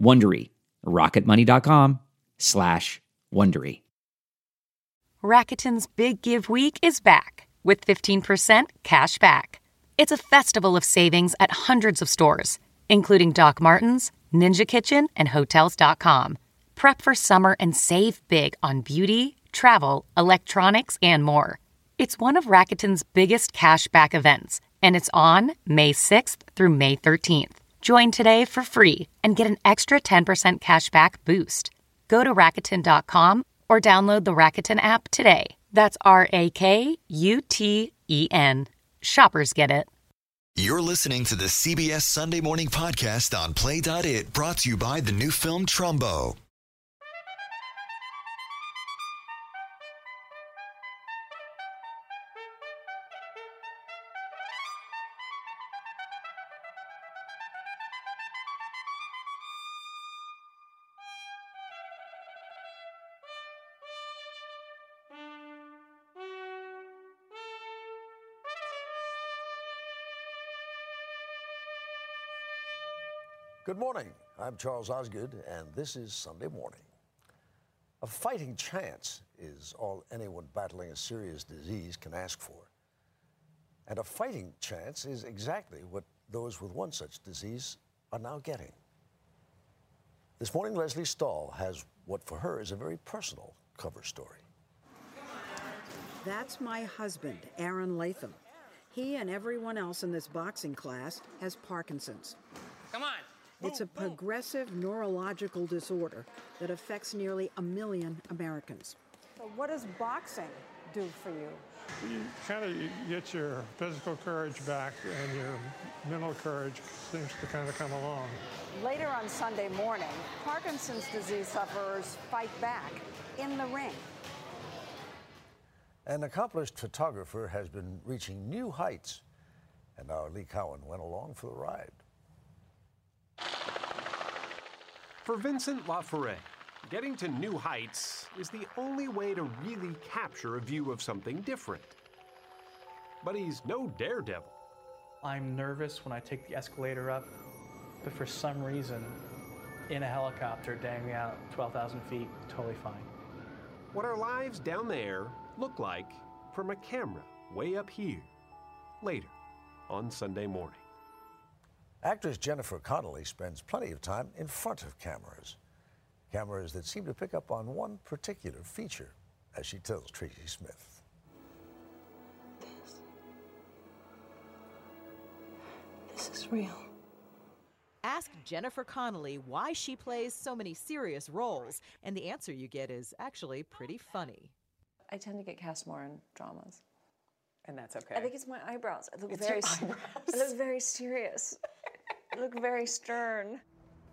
Wondery. rocketmoney.com slash Wondery. Rakuten's Big Give Week is back with 15% cash back. It's a festival of savings at hundreds of stores, including Doc Martens, Ninja Kitchen, and Hotels.com. Prep for summer and save big on beauty, travel, electronics, and more. It's one of Rakuten's biggest cash back events, and it's on May 6th through May 13th. Join today for free and get an extra 10% cash back boost. Go to Rakuten.com or download the Rakuten app today. That's R A K U T E N. Shoppers get it. You're listening to the CBS Sunday Morning Podcast on Play.it, brought to you by the new film Trumbo. Morning. I'm Charles Osgood, and this is Sunday Morning. A fighting chance is all anyone battling a serious disease can ask for. And a fighting chance is exactly what those with one such disease are now getting. This morning, Lesley Stahl has what for her is a very personal cover story. That's my husband, Aaron Latham. He and everyone else in this boxing class has Parkinson's. Come on. It's a oh, progressive neurological disorder that affects nearly a million Americans. So what does boxing do for you? You kind of get your physical courage back and your mental courage seems to kind of come along. Later on Sunday morning, Parkinson's disease sufferers fight back in the ring. An accomplished photographer has been reaching new heights, and our Lee Cowan went along for the ride. For Vincent Laforet, getting to new heights is the only way to really capture a view of something different. But he's no daredevil. I'm nervous when I take the escalator up, but for some reason, in a helicopter dang dangling out 12,000 feet, totally fine. What our lives down there look like from a camera way up here, later on Sunday morning. Actress Jennifer Connelly spends plenty of time in front of cameras. Cameras that seem to pick up on one particular feature, as she tells Tracy Smith. This This is real. Ask Jennifer Connelly why she plays so many serious roles, and the answer you get is actually pretty funny. I tend to get cast more in dramas. And that's okay. I think it's my eyebrows. I look It's very your eyebrows. I look very serious. I look very stern.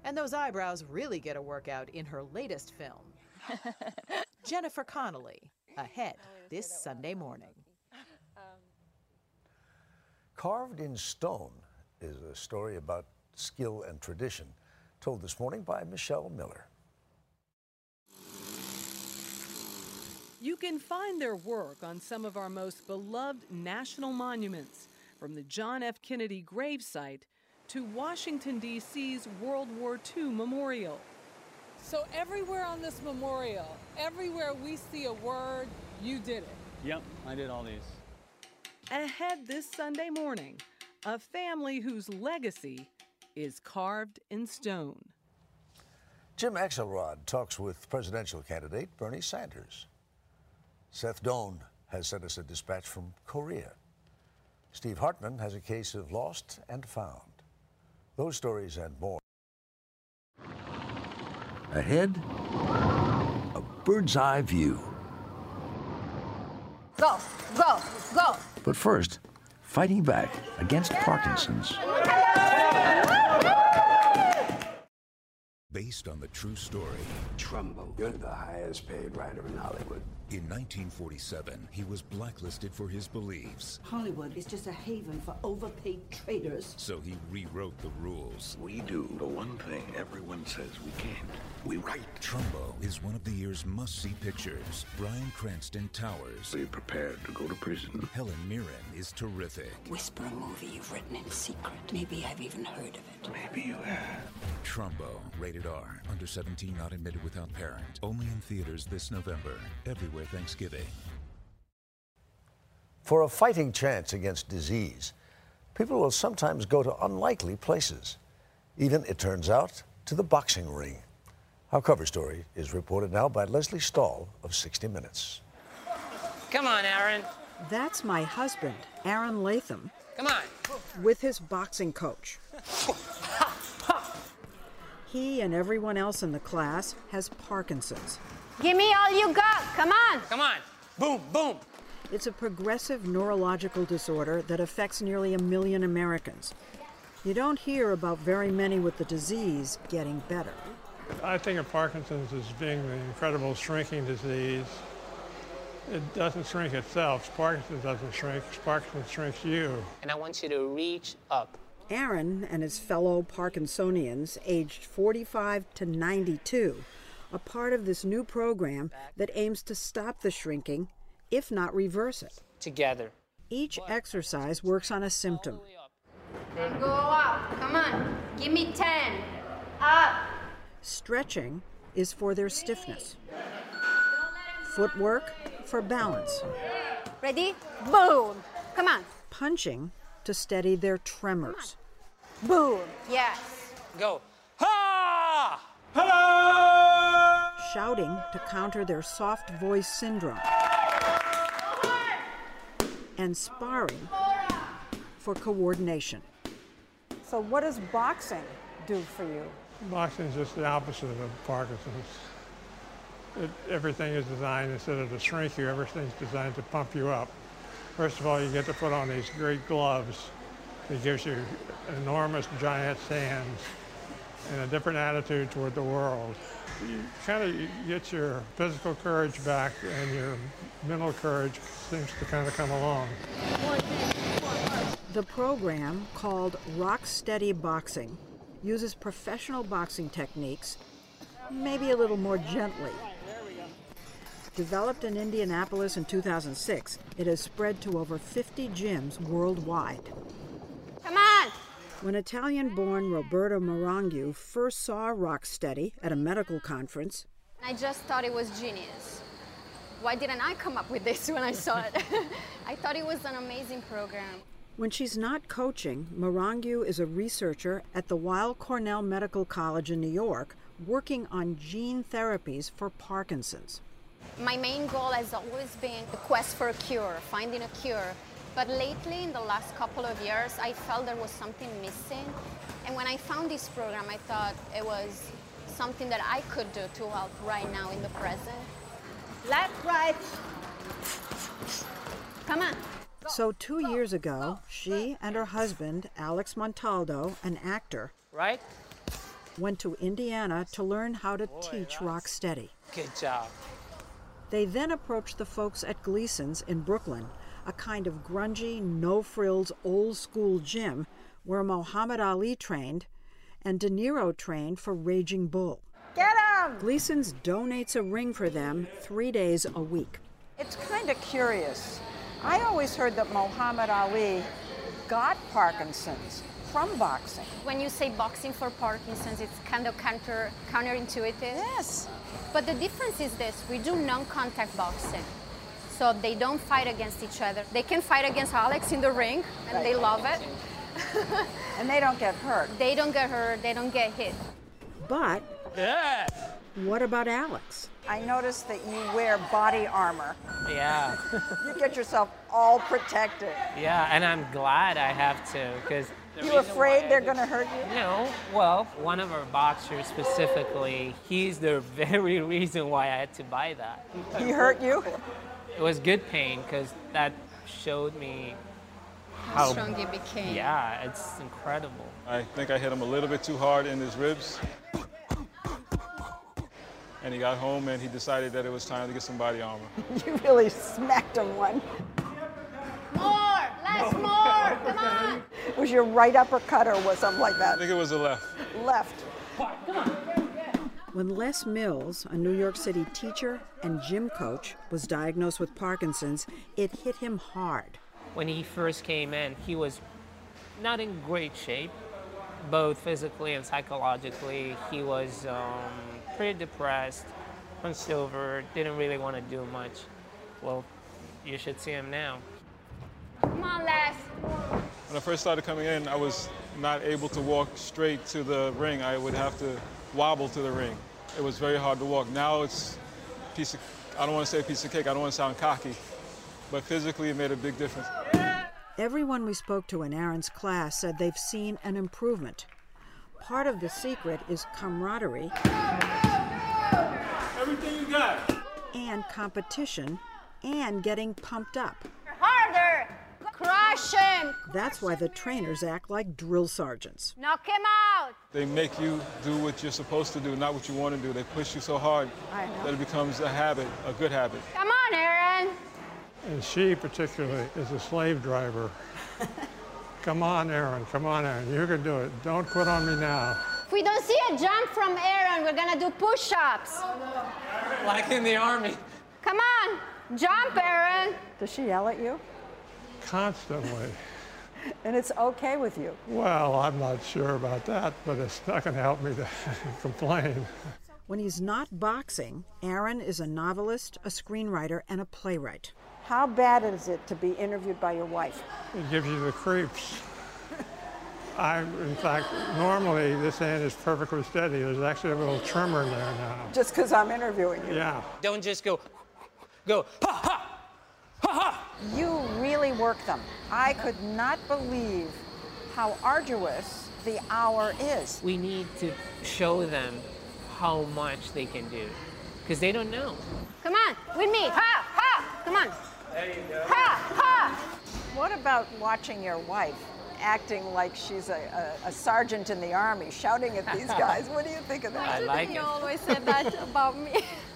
And those eyebrows really get a workout in her latest film. Jennifer Connelly, ahead this Sunday morning. Carved in Stone is a story about skill and tradition. Told this morning by Michelle Miller. You can find their work on some of our most beloved national monuments, from the John F. Kennedy gravesite to Washington, D.C.'s World War II memorial. So, everywhere on this memorial, everywhere we see a word, you did it. Yep, I did all these. Ahead this Sunday morning, a family whose legacy is carved in stone. Jim Axelrod talks with presidential candidate Bernie Sanders. Seth Doane has sent us a dispatch from Korea. Steve Hartman has a case of lost and found. Those stories and more. Ahead, a bird's eye view. Go, go, go. But first, fighting back against Parkinson's. Based on the true story. Trumbo, you're the highest paid writer in Hollywood. In 1947, he was blacklisted for his beliefs. Hollywood is just a haven for overpaid traitors. So he rewrote the rules. We do the one thing everyone says we can't. We write. Trumbo is one of the year's must-see pictures. Bryan Cranston towers. Be prepared to go to prison. Helen Mirren is terrific. Whisper a movie you've written in secret. Maybe I've even heard of it. Maybe you have. Trumbo, rated R, under 17, not admitted without parent. Only in theaters this November. Everywhere Thanksgiving. For a fighting chance against disease, people will sometimes go to unlikely places. Even, it turns out, to the boxing ring. Our cover story is reported now by Lesley Stahl of 60 Minutes. Come on, Aaron. That's my husband, Aaron Latham. Come on. With his boxing coach. he and everyone else in the class has Parkinson's. Give me all you got. Come on. Come on. Boom, boom. It's a progressive neurological disorder that affects nearly a million Americans. You don't hear about very many with the disease getting better. I think of Parkinson's as being the incredible shrinking disease. It doesn't shrink itself. Parkinson's doesn't shrink. Parkinson's shrinks you. And I want you to reach up. Aaron and his fellow Parkinsonians, aged 45 to 92, are part of this new program that aims to stop the shrinking, if not reverse it. Together. Each exercise works on a symptom. Then go up. Come on. Give me 10. Up. Stretching is for their stiffness. Footwork for balance. Ready? Boom. Come on. Punching to steady their tremors. Boom. Yes. Go. Ha! Shouting to counter their soft voice syndrome. And sparring for coordination. So, what does boxing do for you? Boxing is just the opposite of Parkinson's. It, everything is designed, instead of to shrink you, everything's designed to pump you up. First of all, you get to put on these great gloves. It gives you enormous, giant hands and a different attitude toward the world. You kind of get your physical courage back and your mental courage seems to kind of come along. The program, called Rock Steady Boxing, uses professional boxing techniques, maybe a little more gently. Developed in Indianapolis in 2006, it has spread to over 50 gyms worldwide. Come on. When Italian born Roberta Marongiu first saw Rocksteady at a medical conference, I just thought it was genius. Why didn't I come up with this when I saw it? I thought it was an amazing program. When she's not coaching, Marongiu is a researcher at the Weill Cornell Medical College in New York working on gene therapies for Parkinson's. My main goal has always been the quest for a cure, finding a cure. But lately, in the last couple of years, I felt there was something missing. And when I found this program, I thought it was something that I could do to help right now in the present. Left, right. Come on. So, two years ago, she and her husband, Alex Montaldo, an actor, Right? went to Indiana to learn how to teach Rocksteady. Good job. They then approached the folks at Gleason's in Brooklyn, a kind of grungy, no frills, old school gym where Muhammad Ali trained and De Niro trained for Raging Bull. Get him! Gleason's donates a ring for them three days a week. It's kind of curious. I always heard that Muhammad Ali got Parkinson's from boxing. When you say boxing for Parkinson's, it's kind of counter counterintuitive. Yes. But the difference is this: we do non-contact boxing. So they don't fight against each other. They can fight against Alex in the ring, and Right. they love it. and they don't get hurt. They don't get hurt. They don't get hit. But what about Alex? I noticed that you wear body armor. Yeah. You get yourself all protected. Yeah, and I'm glad I have to because. You afraid they're going to hurt you? No, well, one of our boxers specifically, he's the very reason why I had to buy that. He hurt you? It was good pain because that showed me how strong he became. Yeah, it's incredible. I think I hit him a little bit too hard in his ribs. And he got home and he decided that it was time to get some body armor. You really smacked him one. More, less, more. Come on. Was your right uppercut or was something like that? I think it was the left. Left. When Les Mills, a New York City teacher and gym coach, was diagnosed with Parkinson's, it hit him hard. When he first came in, he was not in great shape, both physically and psychologically. He was um, pretty depressed, on silver, didn't really want to do much. Well, you should see him now. Come on, Les. When I first started coming in, I was not able to walk straight to the ring. I would have to wobble to the ring. It was very hard to walk. Now it's a piece of, I don't want to say a piece of cake, I don't want to sound cocky, but physically it made a big difference. Everyone we spoke to in Aaron's class said they've seen an improvement. Part of the secret is camaraderie Everything you got. and competition and getting pumped up. Harder. That's why the trainers act like drill sergeants. Knock him out. They make you do what you're supposed to do, not what you want to do. They push you so hard that it becomes a habit, a good habit. Come on, Aaron. And she particularly is a slave driver. come on, Aaron. Come on, Aaron. You can do it. Don't quit on me now. If we don't see a jump from Aaron, we're gonna do push-ups. Like in the army. Come on, jump, Aaron. Does she yell at you? Constantly. And it's okay with you. Well, I'm not sure about that, but it's not going to help me to complain. When he's not boxing, Aaron is a novelist, a screenwriter, and a playwright. How bad is it to be interviewed by your wife? It gives you the creeps. I, in fact, normally this hand is perfectly steady. There's actually a little tremor in there now. Just because I'm interviewing you. Yeah. Don't just go, go, ha ha, ha ha. You really work them. I could not believe how arduous the hour is. We need to show them how much they can do because they don't know. Come on, with me. Ha, ha. Come on. There you go. Ha, ha. What about watching your wife acting like she's a, a, a sergeant in the army, shouting at these guys? What do you think of that? I like You it. always said that about me.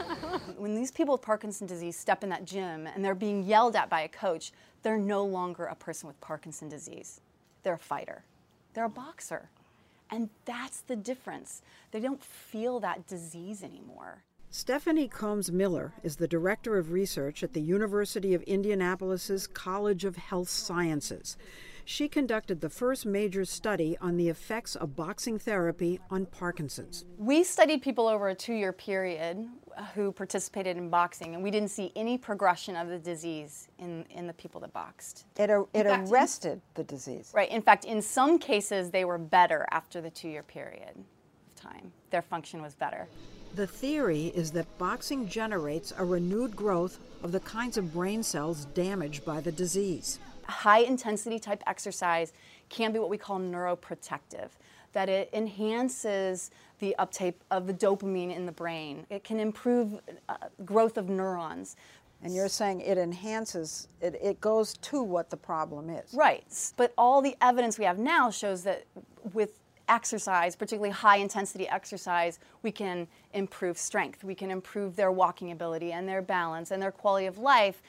when these people with Parkinson's disease step in that gym and they're being yelled at by a coach, they're no longer a person with Parkinson's disease. They're a fighter. They're a boxer. And that's the difference. They don't feel that disease anymore. Stephanie Combs Miller is the director of research at the University of Indianapolis's College of Health Sciences. She conducted the first major study on the effects of boxing therapy on Parkinson's. We studied people over a two year period uh, who participated in boxing, and we didn't see any progression of the disease in, in the people that boxed. It, ar- it In fact, in- arrested the disease. Right. In fact, in some cases, they were better after the two year period of time. Their function was better. The theory is that boxing generates a renewed growth of the kinds of brain cells damaged by the disease. High intensity type exercise can be what we call neuroprotective, that it enhances the uptake of the dopamine in the brain. It can improve uh, growth of neurons. And you're saying it enhances, it, it goes to what the problem is. Right. But all the evidence we have now shows that with exercise, particularly high intensity exercise, we can improve strength. We can improve their walking ability and their balance and their quality of life.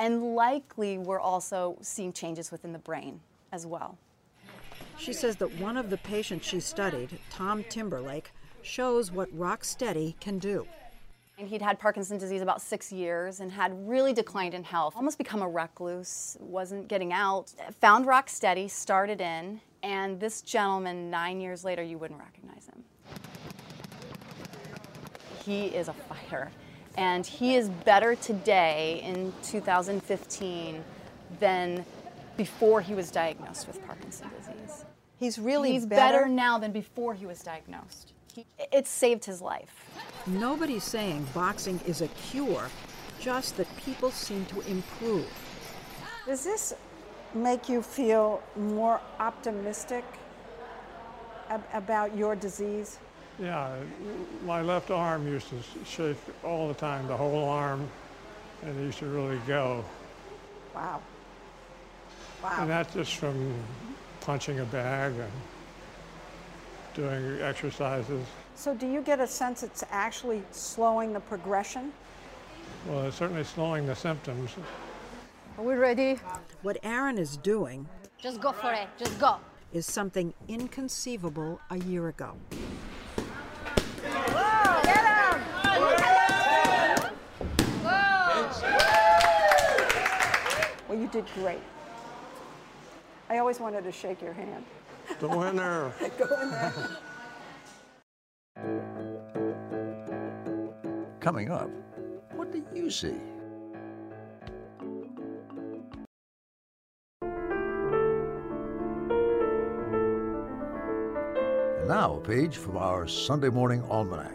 And likely, we're also seeing changes within the brain as well. She says that one of the patients she studied, Tom Timberlake, shows what Rocksteady can do. And he'd had Parkinson's disease about six years and had really declined in health, almost become a recluse, wasn't getting out. Found Rocksteady, started in, and this gentleman, nine years later, you wouldn't recognize him. He is a fighter, and he is better today in 2015 than before he was diagnosed with Parkinson's disease. He's really He's better? better now than before he was diagnosed. He, it saved his life. Nobody's saying boxing is a cure, just that people seem to improve. Does this make you feel more optimistic ab- about your disease? Yeah, my left arm used to shake all the time, the whole arm, and it used to really go. Wow. Wow. And that's just from punching a bag and doing exercises. So, do you get a sense it's actually slowing the progression? Well, it's certainly slowing the symptoms. Are we ready? What Aaron is doing Just go for it. Just go. is something inconceivable a year ago. Well, you did great. I always wanted to shake your hand. Go in there. Go in there. Coming up, what do you see? And now, a page from our Sunday morning almanac.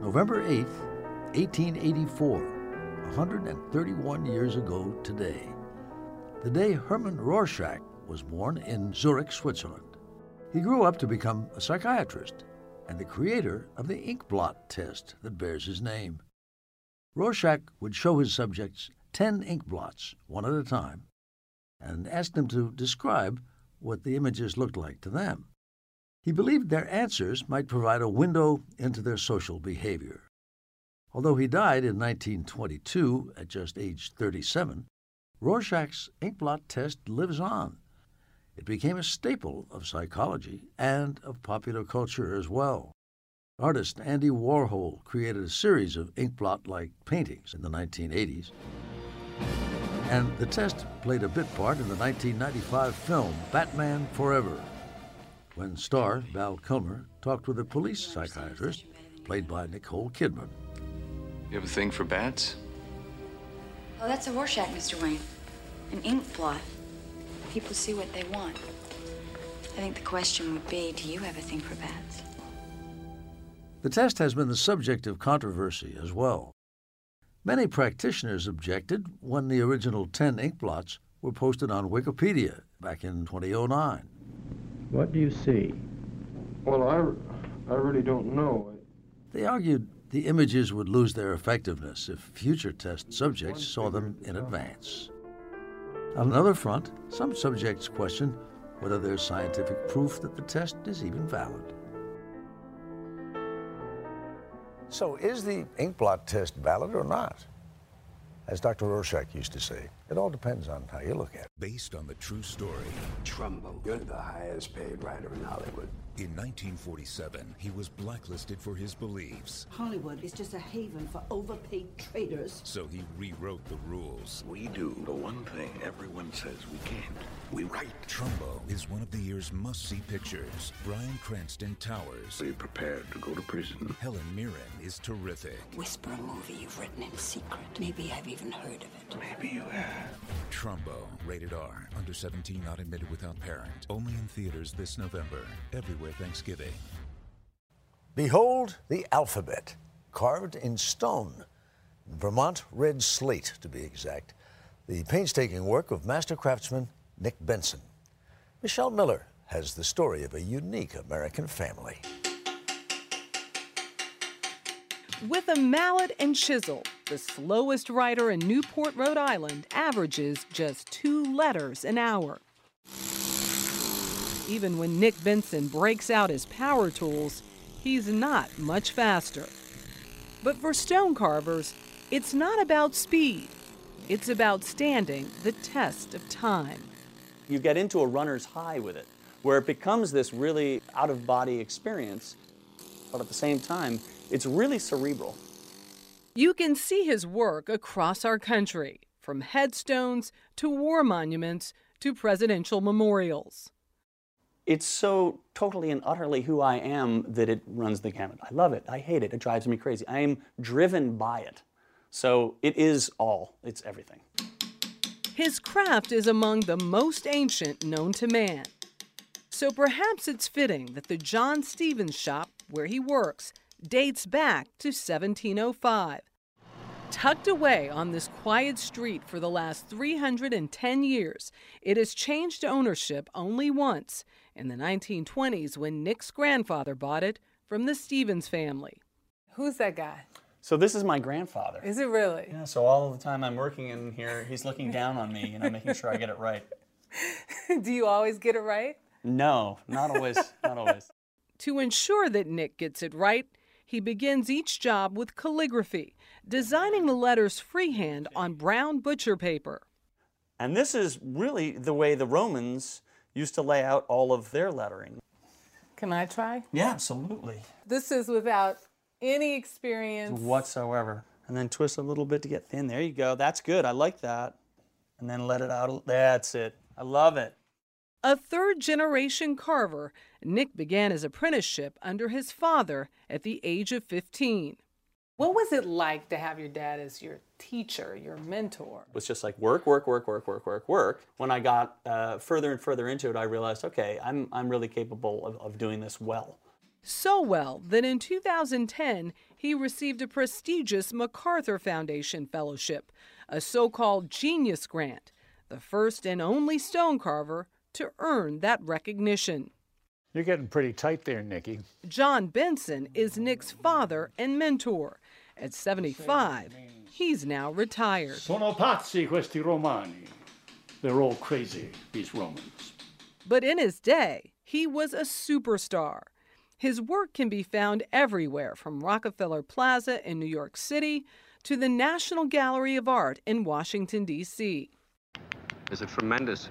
November 8th, 1884, 131 years ago today. The day Hermann Rorschach was born in Zurich, Switzerland. He grew up to become a psychiatrist and the creator of the inkblot test that bears his name. Rorschach would show his subjects 10 inkblots, one at a time, and ask them to describe what the images looked like to them. He believed their answers might provide a window into their social behavior. Although he died in 1922 at just age 37, Rorschach's inkblot test lives on. It became a staple of psychology and of popular culture as well. Artist Andy Warhol created a series of inkblot like paintings in the 1980s. And the test played a bit part in the 1995 film Batman Forever, when star Val Kilmer talked with a police psychiatrist played by Nicole Kidman. You have a thing for bats? Oh, that's a Rorschach, Mr. Wayne. An ink blot. People see what they want. I think the question would be do you have a thing for bats? The test has been the subject of controversy as well. Many practitioners objected when the original 10 ink blots were posted on Wikipedia back in 2009. What do you see? Well, I, I really don't know. They argued the images would lose their effectiveness if future test subjects saw them in advance. On another front, some subjects question whether there's scientific proof that the test is even valid. So, is the inkblot test valid or not? As Dr. Rorschach used to say, it all depends on how you look at it. Based on the true story. Trumbo, you're the highest paid writer in Hollywood. In 1947, he was blacklisted for his beliefs, Hollywood is just a haven for overpaid traitors. so he rewrote the rules. We do the one thing everyone says we can't. We write. Trumbo is one of the year's must-see pictures. Bryan Cranston towers. Are you prepared to go to prison? Helen Mirren is terrific. Whisper a movie you've written in secret. Maybe I've even heard of it. Maybe you have. Trumbo, rated R, under 17, not admitted without parent. Only in theaters this November. Everywhere Thanksgiving. Behold the alphabet, carved in stone, Vermont red slate to be exact, the painstaking work of master craftsman Nick Benson. Michelle Miller has the story of a unique American family. With a mallet and chisel, the slowest writer in Newport, Rhode Island averages just two letters an hour. Even when Nick Benson breaks out his power tools, he's not much faster. But for stone carvers, it's not about speed, it's about standing the test of time. You get into a runner's high with it. where it becomes this really out of body experience, but at the same time, it's really cerebral. You can see his work across our country, from headstones to war monuments to presidential memorials. It's so totally and utterly who I am that it runs the gamut. I love it. I hate it. It drives me crazy. I am driven by it. So it is all, it's everything. His craft is among the most ancient known to man. So perhaps it's fitting that the John Stevens shop where he works dates back to 1705. Tucked away on this quiet street for the last 310 years, it has changed ownership only once in the 1920s when Nick's grandfather bought it from the Stevens family. Who's that guy? So this is my grandfather. Is it really? Yeah, so all the time I'm working in here, he's looking down on me, you know, making sure I get it right. Do you always get it right? No, not always, not always. To ensure that Nick gets it right, he begins each job with calligraphy, designing the letters freehand on brown butcher paper. And this is really the way the Romans used to lay out all of their lettering. Can I try? Yeah, absolutely. This is without any experience whatsoever. And then twist a little bit to get thin. There you go. That's good. I like that. And then let it out. That's it. I love it. A third generation carver, Nick began his apprenticeship under his father at the age of 15. What was it like to have your dad as your teacher, your mentor? It was just like work, work, work, work, work, work, work. When I got uh, further and further into it, I realized, okay, I'm, I'm really capable of, of doing this well. So well that in 2010, he received a prestigious MacArthur Foundation Fellowship, a so called Genius Grant, the first and only stone carver to earn that recognition. You're getting pretty tight there, Nicky. John Benson is Nick's father and mentor. At 75, he's now retired. Sono pazzi questi romani. They're all crazy, these Romans. But in his day, he was a superstar. His work can be found everywhere from Rockefeller Plaza in New York City to the National Gallery of Art in Washington, D.C. There's a tremendous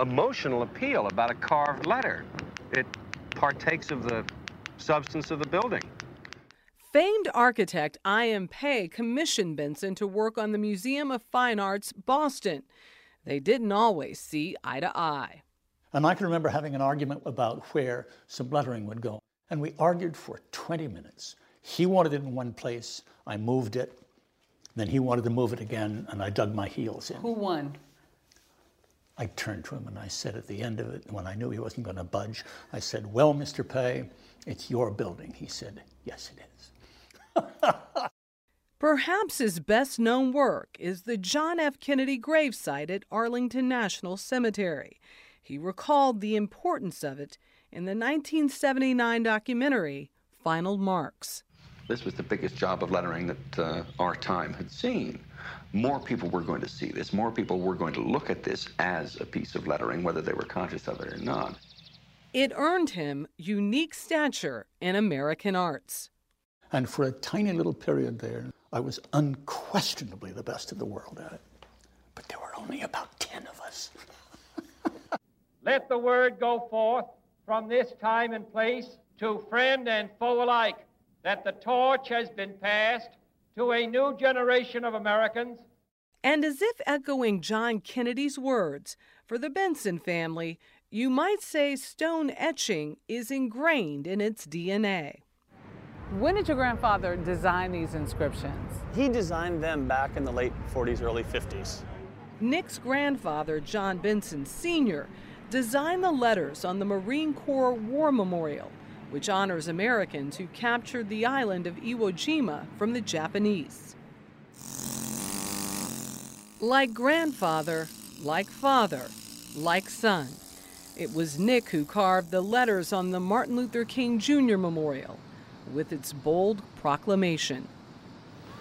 emotional appeal about a carved letter. It partakes of the substance of the building. Famed architect I.M. Pei commissioned Benson to work on the Museum of Fine Arts, Boston. They didn't always see eye to eye. And I can remember having an argument about where some lettering would go. And we argued for 20 minutes. He wanted it in one place, I moved it. Then he wanted to move it again, and I dug my heels in. Who won? I turned to him and I said at the end of it, when I knew he wasn't going to budge, I said, Well, Mr. Pei, it's your building. He said, Yes, it is. Perhaps his best known work is the John F. Kennedy gravesite at Arlington National Cemetery. He recalled the importance of it in the 1979 documentary Final Marks. This was the biggest job of lettering that uh, our time had seen. More people were going to see this. More people were going to look at this as a piece of lettering, whether they were conscious of it or not. It earned him unique stature in American arts. And for a tiny little period there, I was unquestionably the best in the world at it. But there were only about 10 of us. Let the word go forth from this time and place to friend and foe alike that the torch has been passed to a new generation of Americans. And as if echoing John Kennedy's words, for the Benson family, you might say stone etching is ingrained in its DNA. When did your grandfather design these inscriptions? He designed them back in the late 40s, early 50s. Nick's grandfather, John Benson Sr., designed the letters on the Marine Corps War Memorial, which honors Americans who captured the island of Iwo Jima from the Japanese. Like grandfather, like father, like son, it was Nick who carved the letters on the Martin Luther King Jr. Memorial with its bold proclamation.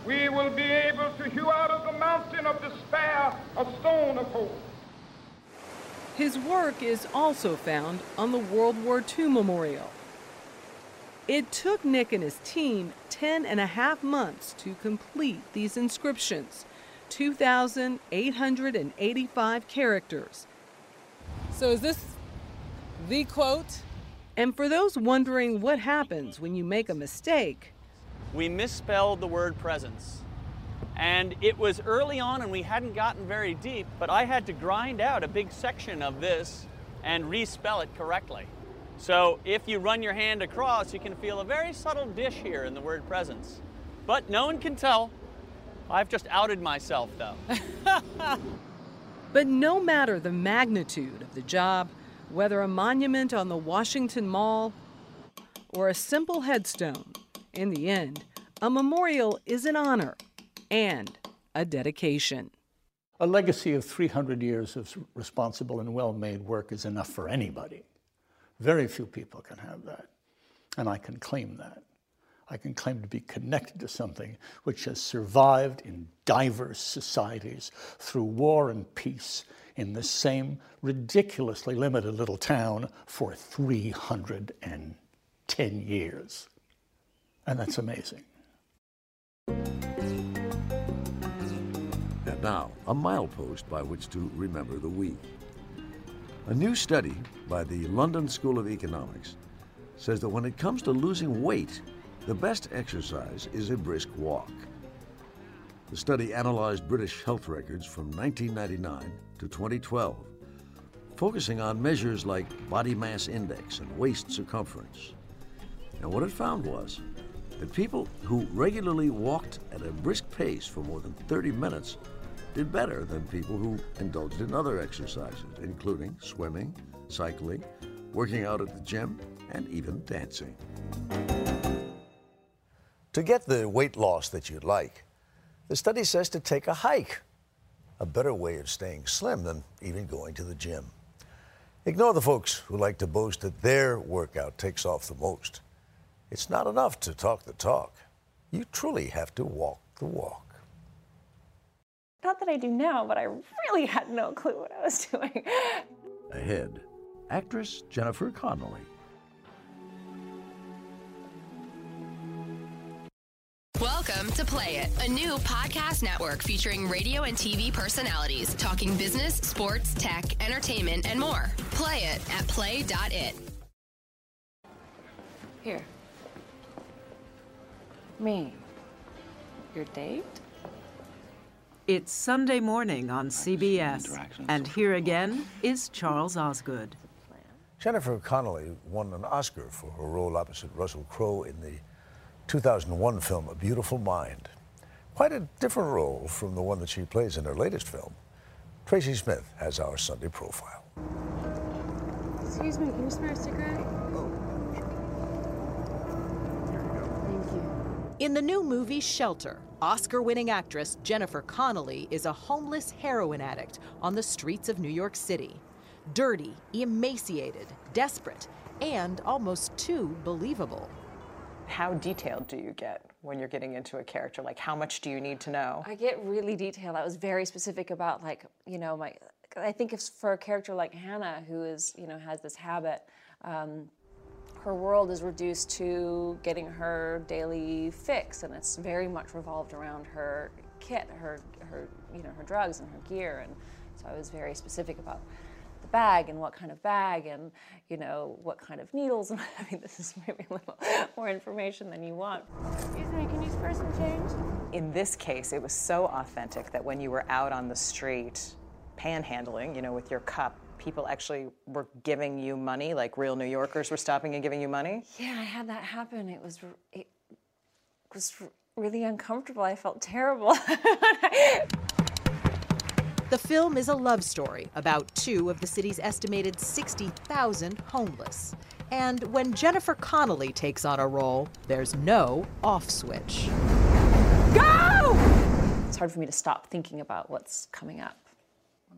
We will be able to hew out of the mountain of despair a stone of hope. His work is also found on the World War II Memorial. It took Nick and his team 10 and a half months to complete these inscriptions 2,885 characters. So, is this The quote. And for those wondering what happens when you make a mistake, we misspelled the word presence. And it was early on and we hadn't gotten very deep, but I had to grind out a big section of this and respell it correctly. So if you run your hand across, you can feel a very subtle dish here in the word presence. But no one can tell. I've just outed myself, though. but no matter the magnitude of the job, whether a monument on the Washington Mall or a simple headstone, in the end, a memorial is an honor and a dedication. A legacy of 300 years of responsible and well made work is enough for anybody. Very few people can have that, and I can claim that. I can claim to be connected to something which has survived in diverse societies through war and peace in the same ridiculously limited little town for 310 years. And that's amazing. And now, a milepost by which to remember the week. A new study by the London School of Economics says that when it comes to losing weight, the best exercise is a brisk walk. The study analyzed British health records from 1999 to 2012, focusing on measures like body mass index and waist circumference. And what it found was that people who regularly walked at a brisk pace for more than 30 minutes did better than people who indulged in other exercises, including swimming, cycling, working out at the gym, and even dancing. To get the weight loss that you'd like, the study says to take a hike, a better way of staying slim than even going to the gym. Ignore the folks who like to boast that their workout takes off the most. It's not enough to talk the talk. You truly have to walk the walk. Not that I do now, but I really had no clue what I was doing. Ahead, actress Jennifer Connelly. Welcome to Play It, a new podcast network featuring radio and TV personalities talking business, sports, tech, entertainment, and more. Play it at play.it. Here. Me. Your date? It's Sunday morning on CBS, and here again is Charles Osgood. Jennifer Connelly won an Oscar for her role opposite Russell Crowe in the 2001 film A Beautiful Mind. Quite a different role from the one that she plays in her latest film. Tracy Smith has our Sunday profile. Excuse me, can you spare a cigarette? Oh, sure. Here you go. Thank you. In the new movie Shelter, Oscar winning actress Jennifer Connelly is a homeless heroin addict on the streets of New York City. Dirty, emaciated, desperate, and almost too believable. How detailed do you get when you're getting into a character? Like, how much do you need to know? I get really detailed. I was very specific about, like, you know, my. I think if for a character like Hannah, who is, you know, has this habit, um, her world is reduced to getting her daily fix, and it's very much revolved around her kit, her, her, you know, her drugs and her gear, and so I was very specific about bag and what kind of bag and you know what kind of needles and I mean this is maybe a little more information than you want. Excuse me, can you spare some change? In this case, it was so authentic that when you were out on the street panhandling, you know, with your cup, people actually were giving you money, like real New Yorkers were stopping and giving you money? Yeah, I had that happen. It was it was really uncomfortable. I felt terrible. The film is a love story about two of the city's estimated 60,000 homeless. And when Jennifer Connelly takes on a role, there's no off switch. Go! It's hard for me to stop thinking about what's coming up.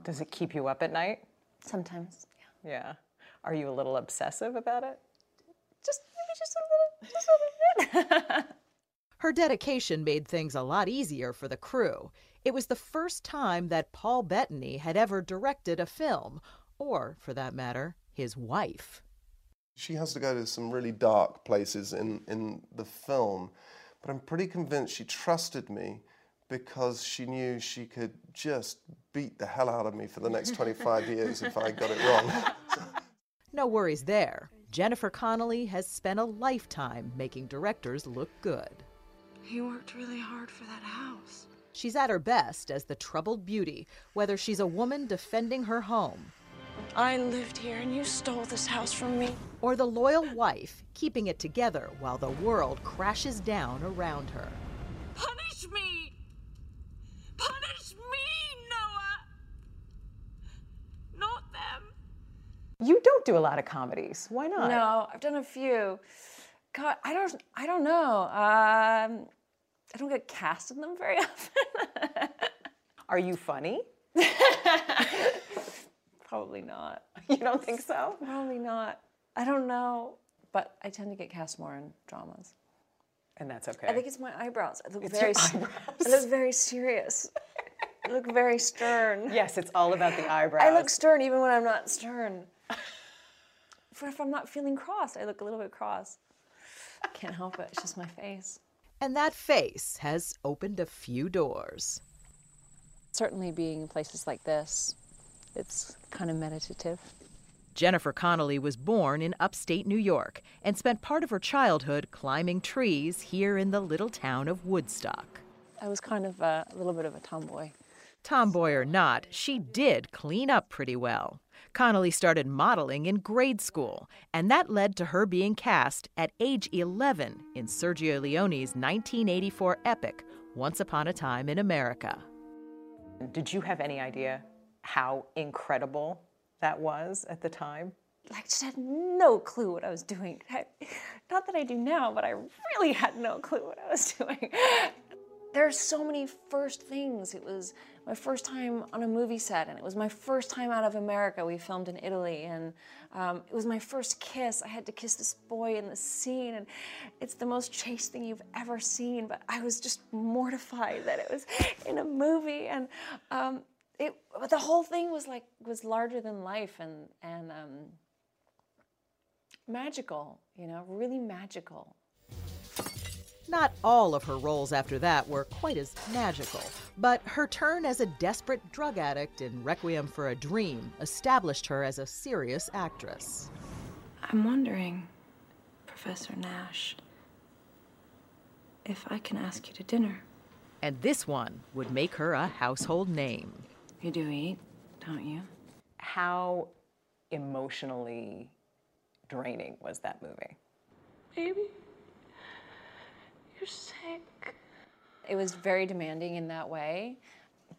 Does it keep you up at night? Sometimes, yeah. Yeah. Are you a little obsessive about it? Just maybe just a little, just a little bit. Her dedication made things a lot easier for the crew. It was the first time that Paul Bettany had ever directed a film, or, for that matter, his wife. She has to go to some really dark places in, in the film, but I'm pretty convinced she trusted me because she knew she could just beat the hell out of me for the next 25 years if I got it wrong. No worries there. Jennifer Connelly has spent a lifetime making directors look good. He worked really hard for that house. She's at her best as the troubled beauty, whether she's a woman defending her home I lived here and you stole this house from me. or the loyal wife keeping it together while the world crashes down around her. Punish me! Punish me, Noah! Not them. You don't do a lot of comedies. Why not? No, I've done a few. God, I don't, I don't know. Um, I don't get cast in them very often. Are you funny? Probably not. You don't think so? Probably not. I don't know, but I tend to get cast more in dramas. And that's okay. I think it's my eyebrows. I look It's very, your eyebrows. I look very serious. I look very stern. Yes, it's all about the eyebrows. I look stern even when I'm not stern. if, if I'm not feeling cross, I look a little bit cross. I Can't help it. It's just my face. And that face has opened a few doors. Certainly, being in places like this, it's kind of meditative. Jennifer Connelly was born in upstate New York and spent part of her childhood climbing trees here in the little town of Woodstock. I was kind of a, a little bit of a tomboy. Tomboy or not, she did clean up pretty well. Connelly started modeling in grade school, and that led to her being cast at age 11 in Sergio Leone's 1984 epic, Once Upon a Time in America. Did you have any idea how incredible that was at the time? I just had no clue what I was doing. I, not that I do now, but I really had no clue what I was doing. There's so many first things. It was my first time on a movie set, and it was my first time out of America. We filmed in Italy, and um, it was my first kiss. I had to kiss this boy in the scene, and it's the most chaste thing you've ever seen. But I was just mortified that it was in a movie, and um, it. The whole thing was like was larger than life, and and um, magical. You know, really magical. Not all of her roles after that were quite as magical, but her turn as a desperate drug addict in Requiem for a Dream established her as a serious actress. I'm wondering, Professor Nash, if I can ask you to dinner. And this one would make her a household name. You do eat, don't you? How emotionally draining was that movie? Baby, you're sick. It was very demanding in that way,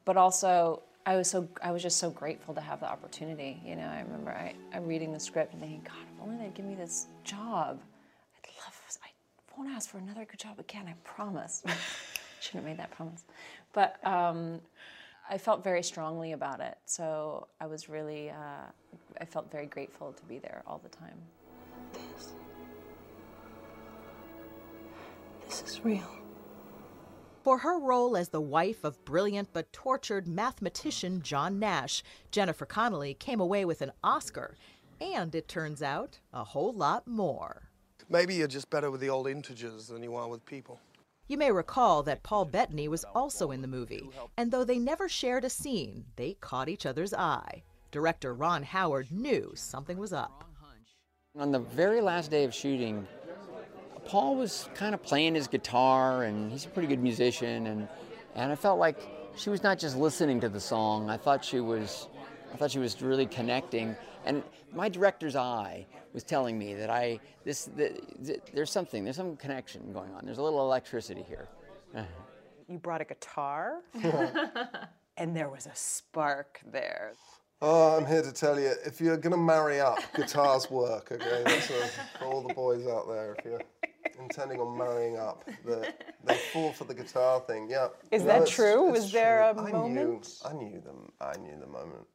but also I was so I was just so grateful to have the opportunity. You know, I remember I, I'm reading the script and thinking, God, if only they'd give me this job, I'd love. I won't ask for another good job again. I promise. Shouldn't have made that promise, but um, I felt very strongly about it. So I was really, uh, I felt very grateful to be there all the time. This is real. For her role as the wife of brilliant but tortured mathematician John Nash, Jennifer Connelly came away with an Oscar, and it turns out, a whole lot more. Maybe you're just better with the old integers than you are with people. You may recall that Paul Bettany was also in the movie, and though they never shared a scene, they caught each other's eye. Director Ron Howard knew something was up. On the very last day of shooting, Paul was kind of playing his guitar, and he's a pretty good musician, and and I felt like she was not just listening to the song. I thought she was, I thought she was really connecting. And my director's eye was telling me that I this that, that there's something, there's some connection going on. There's a little electricity here. You brought a guitar, and there was a spark there. Oh, I'm here to tell you, if you're going to marry up, guitars work, okay? That's a, for all the boys out there, if you're intending on marrying up, the, they fall for the guitar thing, yeah. Is No, that it's- true? it's Was there true. a I moment? Knew, I knew them. I knew the moment.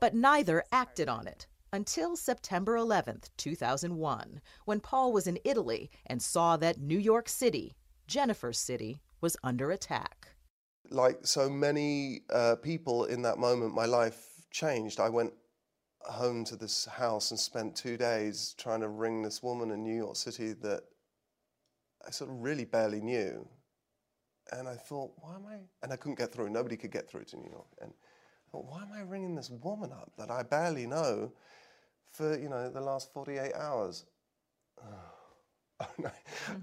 But neither acted on it until September 11th, 2001, when Paul was in Italy and saw that New York City, Jennifer's city, was under attack. Like so many uh, people in that moment, my life changed. I went home to this house and spent two days trying to ring this woman in New York City that I sort of really barely knew. And I thought, why am I? And I couldn't get through. Nobody could get through to New York. And I thought, why am I ringing this woman up that I barely know for you know the last 48 hours.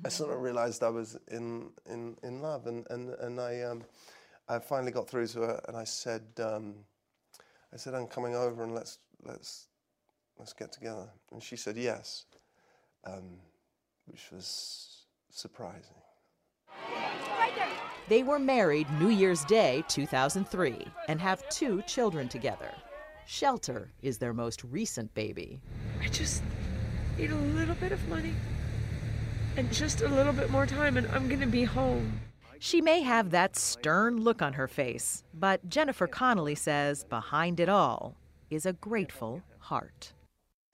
I sort of realised I was in in in love, and and and I um, I finally got through to her, and I said um, I said I'm coming over, and let's let's let's get together, and she said yes, um, which was surprising. They were married New Year's Day 2003 and have two children together. Shelter is their most recent baby. I just need a little bit of money and just a little bit more time, and I'm going to be home. She may have that stern look on her face, but Jennifer Connelly says behind it all is a grateful heart.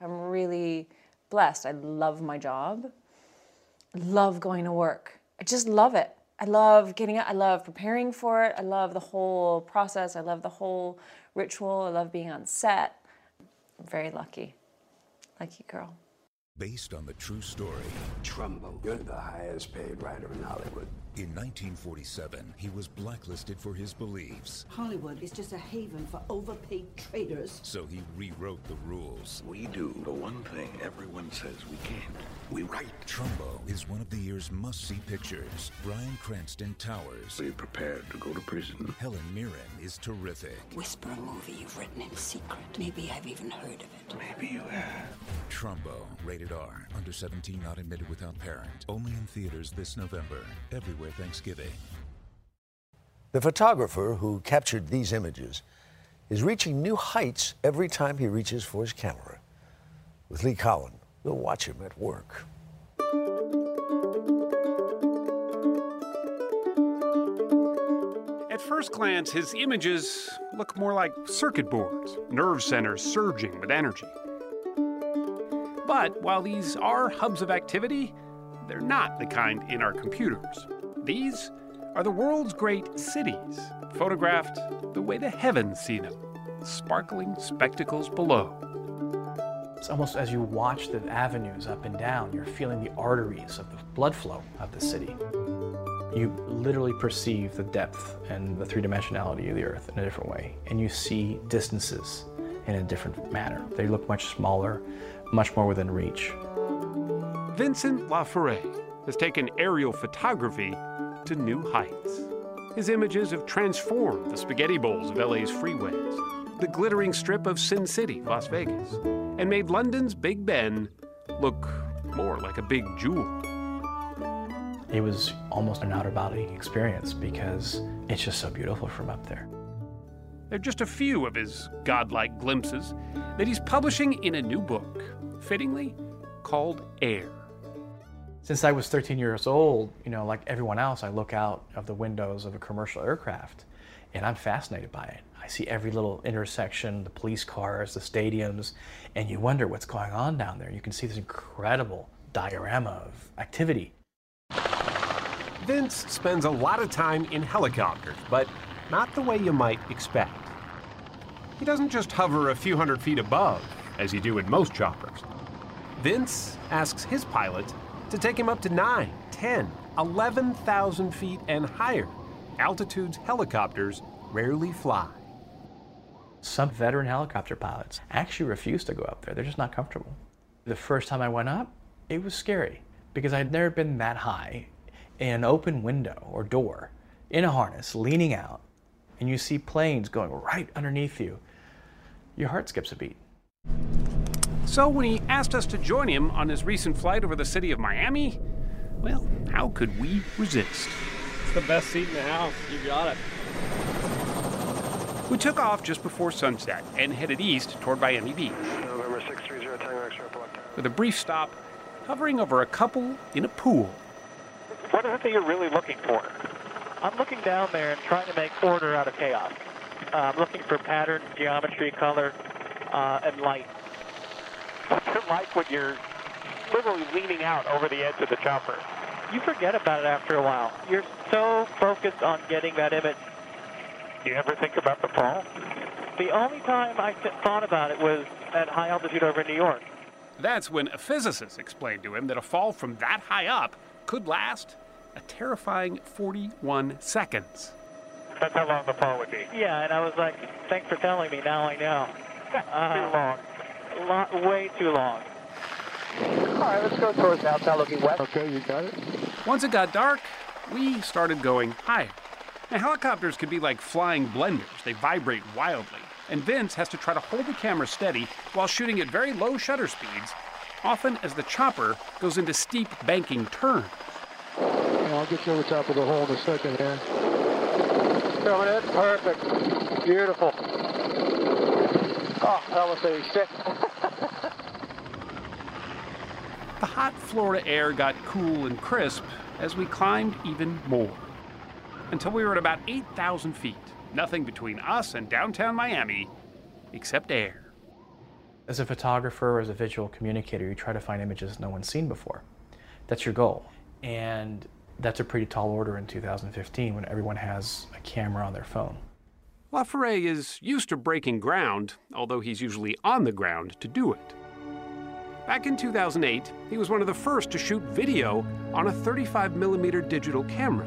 I'm really blessed. I love my job. I love going to work. I just love it. I love getting up. I love preparing for it. I love the whole process. I love the whole ritual. I love being on set. I'm very lucky. Lucky girl. Based on the true story. Trumbo, you're the highest paid writer in Hollywood. In 1947, he was blacklisted for his beliefs. Hollywood is just a haven for overpaid traders. So he rewrote the rules. We do the one thing everyone says we can't. We write. Trumbo is one of the year's must-see pictures. Bryan Cranston towers. Are you prepared to go to prison? Helen Mirren is terrific. Whisper a movie you've written in secret. Maybe I've even heard of it. Maybe you have. Trumbo, rated R, under 17, not admitted without parent. Only in theaters this November. Everywhere Thanksgiving. The photographer who captured these images is reaching new heights every time he reaches for his camera. With Lee Cowan, we'll watch him at work. At first glance, his images look more like circuit boards, nerve centers surging with energy. But while these are hubs of activity, they're not the kind in our computers. These are the world's great cities, photographed the way the heavens see them, sparkling spectacles below. It's almost as you watch the avenues up and down, you're feeling the arteries of the blood flow of the city. You literally perceive the depth and the three dimensionality of the Earth in a different way, and you see distances in a different manner. They look much smaller, much more within reach. Vincent Laforet has taken aerial photography to new heights. His images have transformed the spaghetti bowls of LA's freeways, the glittering strip of Sin City, Las Vegas, and made London's Big Ben look more like a big jewel. It was almost an outer body experience because it's just so beautiful from up there. They're just a few of his godlike glimpses that he's publishing in a new book, fittingly called Air. Since I was 13 years old, you know, like everyone else, I look out of the windows of a commercial aircraft and I'm fascinated by it. I see every little intersection, the police cars, the stadiums, and you wonder what's going on down there. You can see this incredible diorama of activity. Vince spends a lot of time in helicopters, but not the way you might expect. He doesn't just hover a few hundred feet above, as you do in most choppers. Vince asks his pilot to take him up to 9, 10, 11,000 feet and higher, altitudes helicopters rarely fly. Some veteran helicopter pilots actually refuse to go up there. They're just not comfortable. The first time I went up, it was scary because I'd never been that high in an open window or door in a harness leaning out and you see planes going right underneath you. Your heart skips a beat. So when he asked us to join him on his recent flight over the city of Miami, well, how could we resist? It's the best seat in the house. You got it. We took off just before sunset and headed east toward Miami Beach. November 630 Tango X-ray With a brief stop, hovering over a couple in a pool. What is it that you're really looking for? I'm looking down there and trying to make order out of chaos. Uh, I'm looking for pattern, geometry, color, uh, and light. What's it like when you're literally leaning out over the edge of the chopper? You forget about it after a while. You're so focused on getting that image. Do you ever think about the fall? The only time I th- thought about it was at high altitude over New York. That's when a physicist explained to him that a fall from that high up could last a terrifying 41 seconds. That's how long the fall would be. Yeah, and I was like, thanks for telling me. Now I know. Uh, Too long. Lot, way too long. All right, let's go towards downtown looking west. Okay, you got it. Once it got dark, we started going higher. Now, helicopters can be like flying blenders, they vibrate wildly. And Vince has to try to hold the camera steady while shooting at very low shutter speeds, often as the chopper goes into steep banking turns. Yeah, I'll get you over top of the hole in a second here. Coming in, perfect. Beautiful. Oh, almost 86. The hot Florida air got cool and crisp as we climbed even more. Until we were at about 8,000 feet. Nothing between us and downtown Miami except air. As a photographer, or as a visual communicator, you try to find images no one's seen before. That's your goal. And that's a pretty tall order in 2015 when everyone has a camera on their phone. Laforet is used to breaking ground, although he's usually on the ground to do it. Back in 2008, he was one of the first to shoot video on a 35mm digital camera.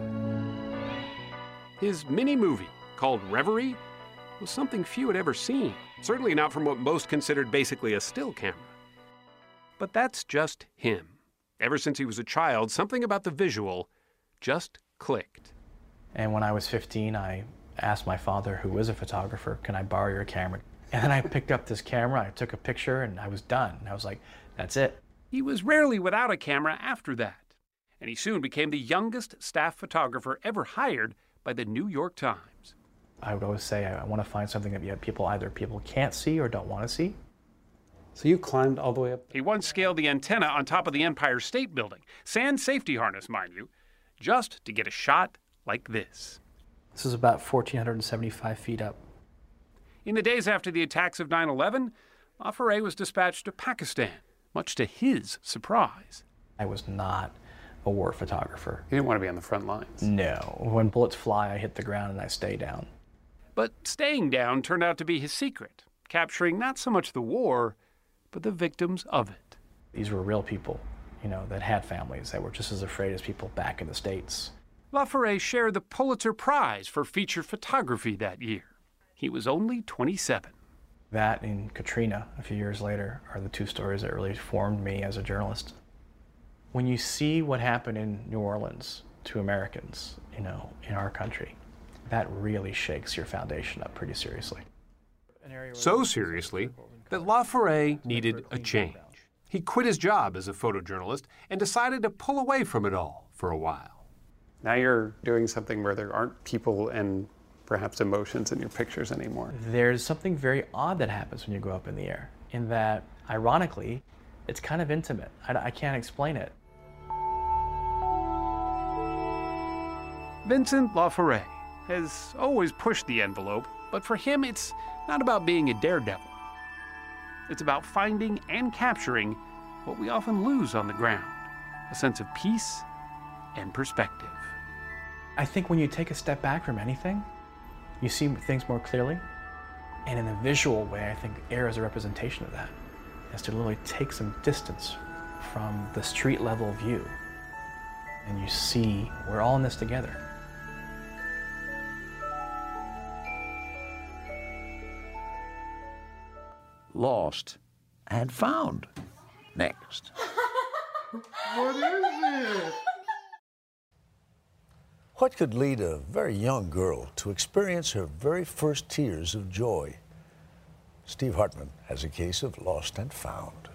His mini movie, called Reverie, was something few had ever seen, certainly not from what most considered basically a still camera. But that's just him. Ever since he was a child, something about the visual just clicked. And when I was 15, I asked my father, who was a photographer, can I borrow your camera? And then I picked up this camera, I took a picture, and I was done. I was like, that's it. He was rarely without a camera after that, and he soon became the youngest staff photographer ever hired by the New York Times. I would always say I want to find something that people either people can't see or don't want to see. So you climbed all the way up? He once scaled the antenna on top of the Empire State Building, sand safety harness, mind you, just to get a shot like this. This is about 1,475 feet up. In the days after the attacks of 9 11, Laforet was dispatched to Pakistan, much to his surprise. I was not a war photographer. You didn't want to be on the front lines. No. When bullets fly, I hit the ground and I stay down. But staying down turned out to be his secret, capturing not so much the war, but the victims of it. These were real people, you know, that had families that were just as afraid as people back in the States. Laforet shared the Pulitzer Prize for feature photography that year. He was only 27. That and Katrina, a few years later, are the two stories that really formed me as a journalist. When you see what happened in New Orleans to Americans, you know, in our country, that really shakes your foundation up pretty seriously. So seriously that Laforet needed a change. He quit his job as a photojournalist and decided to pull away from it all for a while. Now you're doing something where there aren't people and perhaps emotions in your pictures anymore. There's something very odd that happens when you go up in the air, in that, ironically, it's kind of intimate. I, I can't explain it. Vincent Laforet has always pushed the envelope, but for him, it's not about being a daredevil. It's about finding and capturing what we often lose on the ground a sense of peace and perspective. I think when you take a step back from anything, you see things more clearly. And in a visual way, I think air is a representation of that. Is to literally take some distance from the street level view. And you see, we're all in this together. Lost and found. Next. What is it? What could lead a very young girl to experience her very first tears of joy? Steve Hartman has a case of lost and found.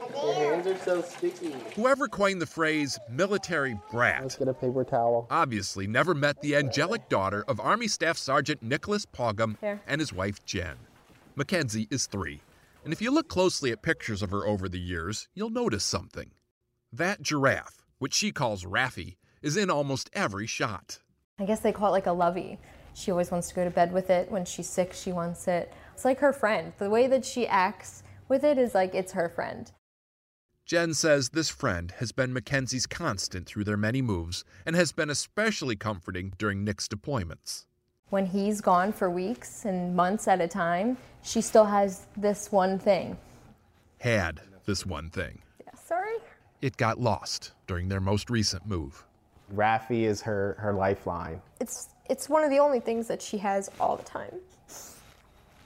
Your hands are so sticky. Whoever coined the phrase military brat Let's get a paper towel. obviously never met the angelic daughter of Army Staff Sergeant Nicholas Pogham Here. and his wife Jen. Mackenzie is three, and if you look closely at pictures of her over the years, you'll notice something. That giraffe, which she calls Raffy, is in almost every shot. I guess they call it like a lovey. She always wants to go to bed with it. When she's sick, she wants it. It's like her friend. The way that she acts with it is like it's her friend. Jen says this friend has been Mackenzie's constant through their many moves and has been especially comforting during Nick's deployments. When he's gone for weeks and months at a time, she still has this one thing. Had this one thing. Yeah, sorry. It got lost during their most recent move. Raffy is her, her lifeline. It's it's one of the only things that she has all the time.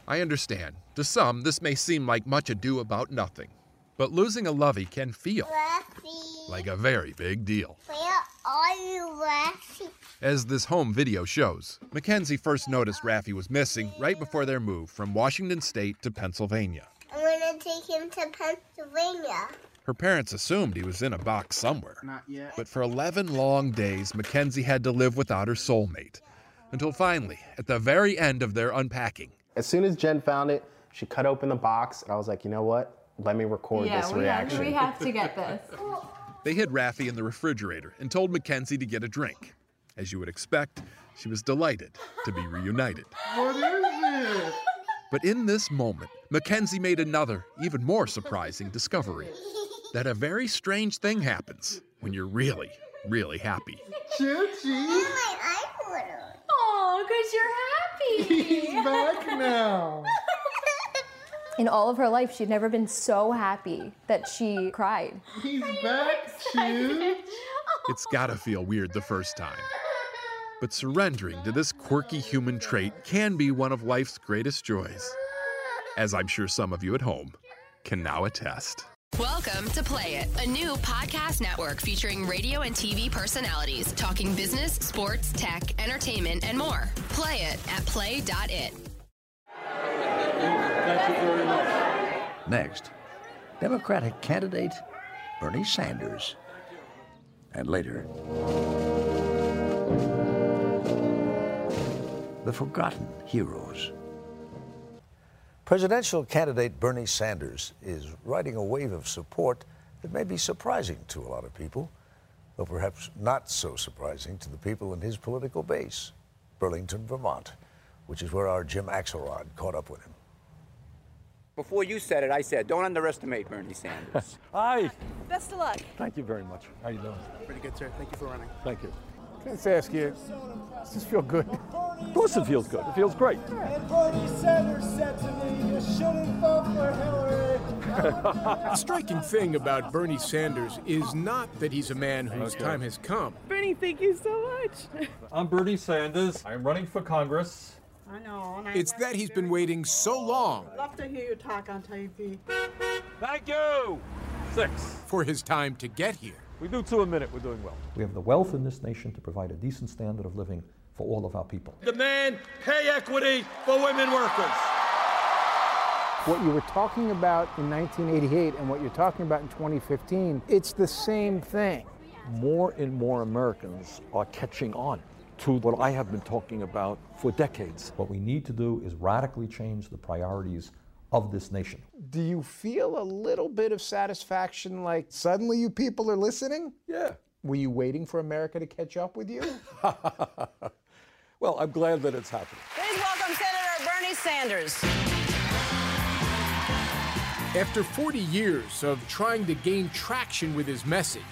I understand. To some, this may seem like much ado about nothing. But losing a lovey can feel Raffy, like a very big deal. where are you, Raffy? As this home video shows, Mackenzie first noticed Raffy was missing right before their move from Washington State to Pennsylvania. I'm gonna take him to Pennsylvania. Her parents assumed he was in a box somewhere. Not yet. But for 11 long days, Mackenzie had to live without her soulmate. Until finally, at the very end of their unpacking, As soon as Jen found it, she cut open the box, and I was like, you know what? Let me record yeah, this we have, reaction. we have to get this. they hid Raffy in the refrigerator and told Mackenzie to get a drink. As you would expect, she was delighted to be reunited. What is it? But in this moment, Mackenzie made another, even more surprising discovery that a very strange thing happens when you're really, really happy. Oh, because you're happy. He's back now. In all of her life, she'd never been so happy that she cried. He's back, too. It's gotta feel weird the first time. But surrendering to this quirky human trait can be one of life's greatest joys, as I'm sure some of you at home can now attest. Welcome to Play It, a new podcast network featuring radio and TV personalities talking business, sports, tech, entertainment, and more. Play it at play.it. Thank you very much. Next, Democratic candidate Bernie Sanders. And later, the forgotten heroes. Presidential candidate Bernie Sanders is riding a wave of support that may be surprising to a lot of people, though perhaps not so surprising to the people in his political base, Burlington, Vermont, which is where our Jim Axelrod caught up with him. Before you said it, I said, don't underestimate Bernie Sanders. Hi. Best of luck. Thank you very much. How you doing? Pretty good, sir. Thank you for running. Thank you. Can I just ask you, does this feel good? Of course it feels good. It feels great. And Bernie Sanders said to me, you shouldn't vote for Hillary. The striking thing about Bernie Sanders is not that he's a man whose Okay. time has come. Bernie, thank you so much. I'm Bernie Sanders. I'm running for Congress. I know. And I It's that he's been waiting so long I'd love to hear you talk on TV. Thank you. Six. for his time to get here. We do two a minute. We're doing well. We have the wealth in this nation to provide a decent standard of living for all of our people. Demand pay equity for women workers. What you were talking about in 1988 and what you're talking about in 2015, it's the same thing. More and more Americans are catching on to what I have been talking about for decades. What we need to do is radically change the priorities of this nation. Do you feel a little bit of satisfaction like suddenly you people are listening? Yeah. Were you waiting for America to catch up with you? Well, I'm glad that it's happening. Please welcome Senator Bernie Sanders. After 40 years of trying to gain traction with his message,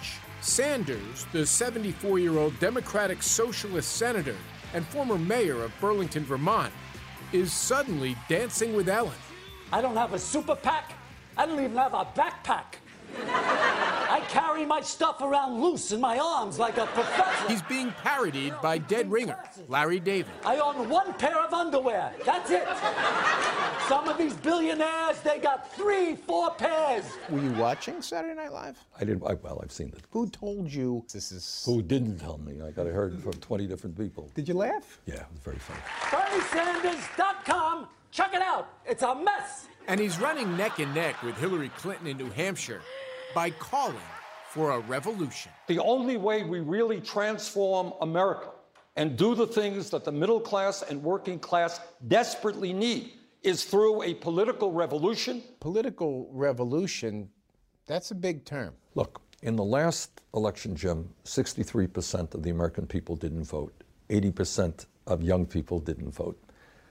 Sanders, the 74 year old Democratic Socialist senator and former mayor of Burlington, Vermont, is suddenly dancing with Ellen. I don't have a super PAC. I don't even have a backpack. I carry my stuff around loose in my arms like a professor. He's being parodied by dead ringer Larry David. I own one pair of underwear. That's it. Some of these billionaires, they got three, four pairs. Were you watching Saturday Night Live? I didn't. I, well, I've seen it. Who told you this is. Who didn't tell me? I got it heard from 20 different people. Did you laugh? Yeah, it was very funny. BernieSanders.com. Check it out. It's a mess. And he's running neck and neck with Hillary Clinton in New Hampshire by calling for a revolution. The only way we really transform America and do the things that the middle class and working class desperately need is through a political revolution. Political revolution, that's a big term. Look, in the last election, Jim, 63% of the American people didn't vote, 80% of young people didn't vote.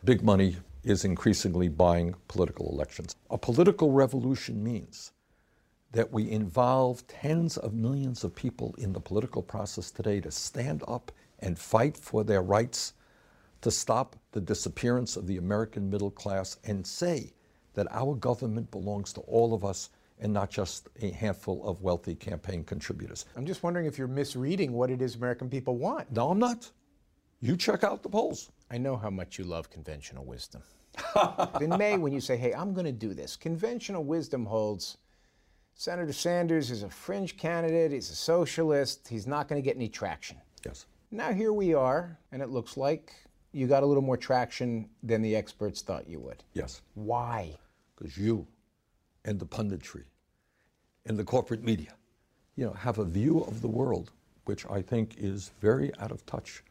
Big money is increasingly buying political elections. A political revolution means that we involve tens of millions of people in the political process today to stand up and fight for their rights, to stop the disappearance of the American middle class, and say that our government belongs to all of us and not just a handful of wealthy campaign contributors. I'm just wondering if you're misreading what it is American people want. No, I'm not. You check out the polls. I know how much you love conventional wisdom. in May, when you say, hey, I'm going to do this, conventional wisdom holds Senator Sanders is a fringe candidate, he's a socialist, he's not going to get any traction. Yes. Now here we are, and it looks like you got a little more traction than the experts thought you would. Yes. Why? Because you and the punditry and the corporate media, you know, have a view of the world which I think is very out of touch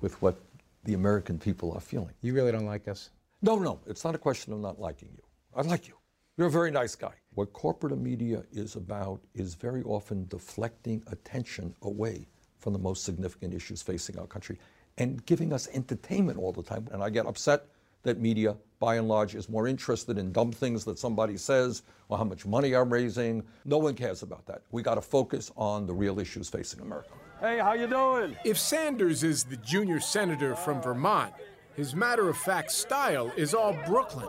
with what the American people are feeling. You really don't like us? No, no, it's not a question of not liking you. I like you. You're a very nice guy. What corporate media is about is very often deflecting attention away from the most significant issues facing our country and giving us entertainment all the time. And I get upset that media, by and large, is more interested in dumb things that somebody says or how much money I'm raising. No one cares about that. We got to focus on the real issues facing America. Hey, how you doing? If Sanders is the junior senator from Vermont, his matter-of-fact style is all Brooklyn,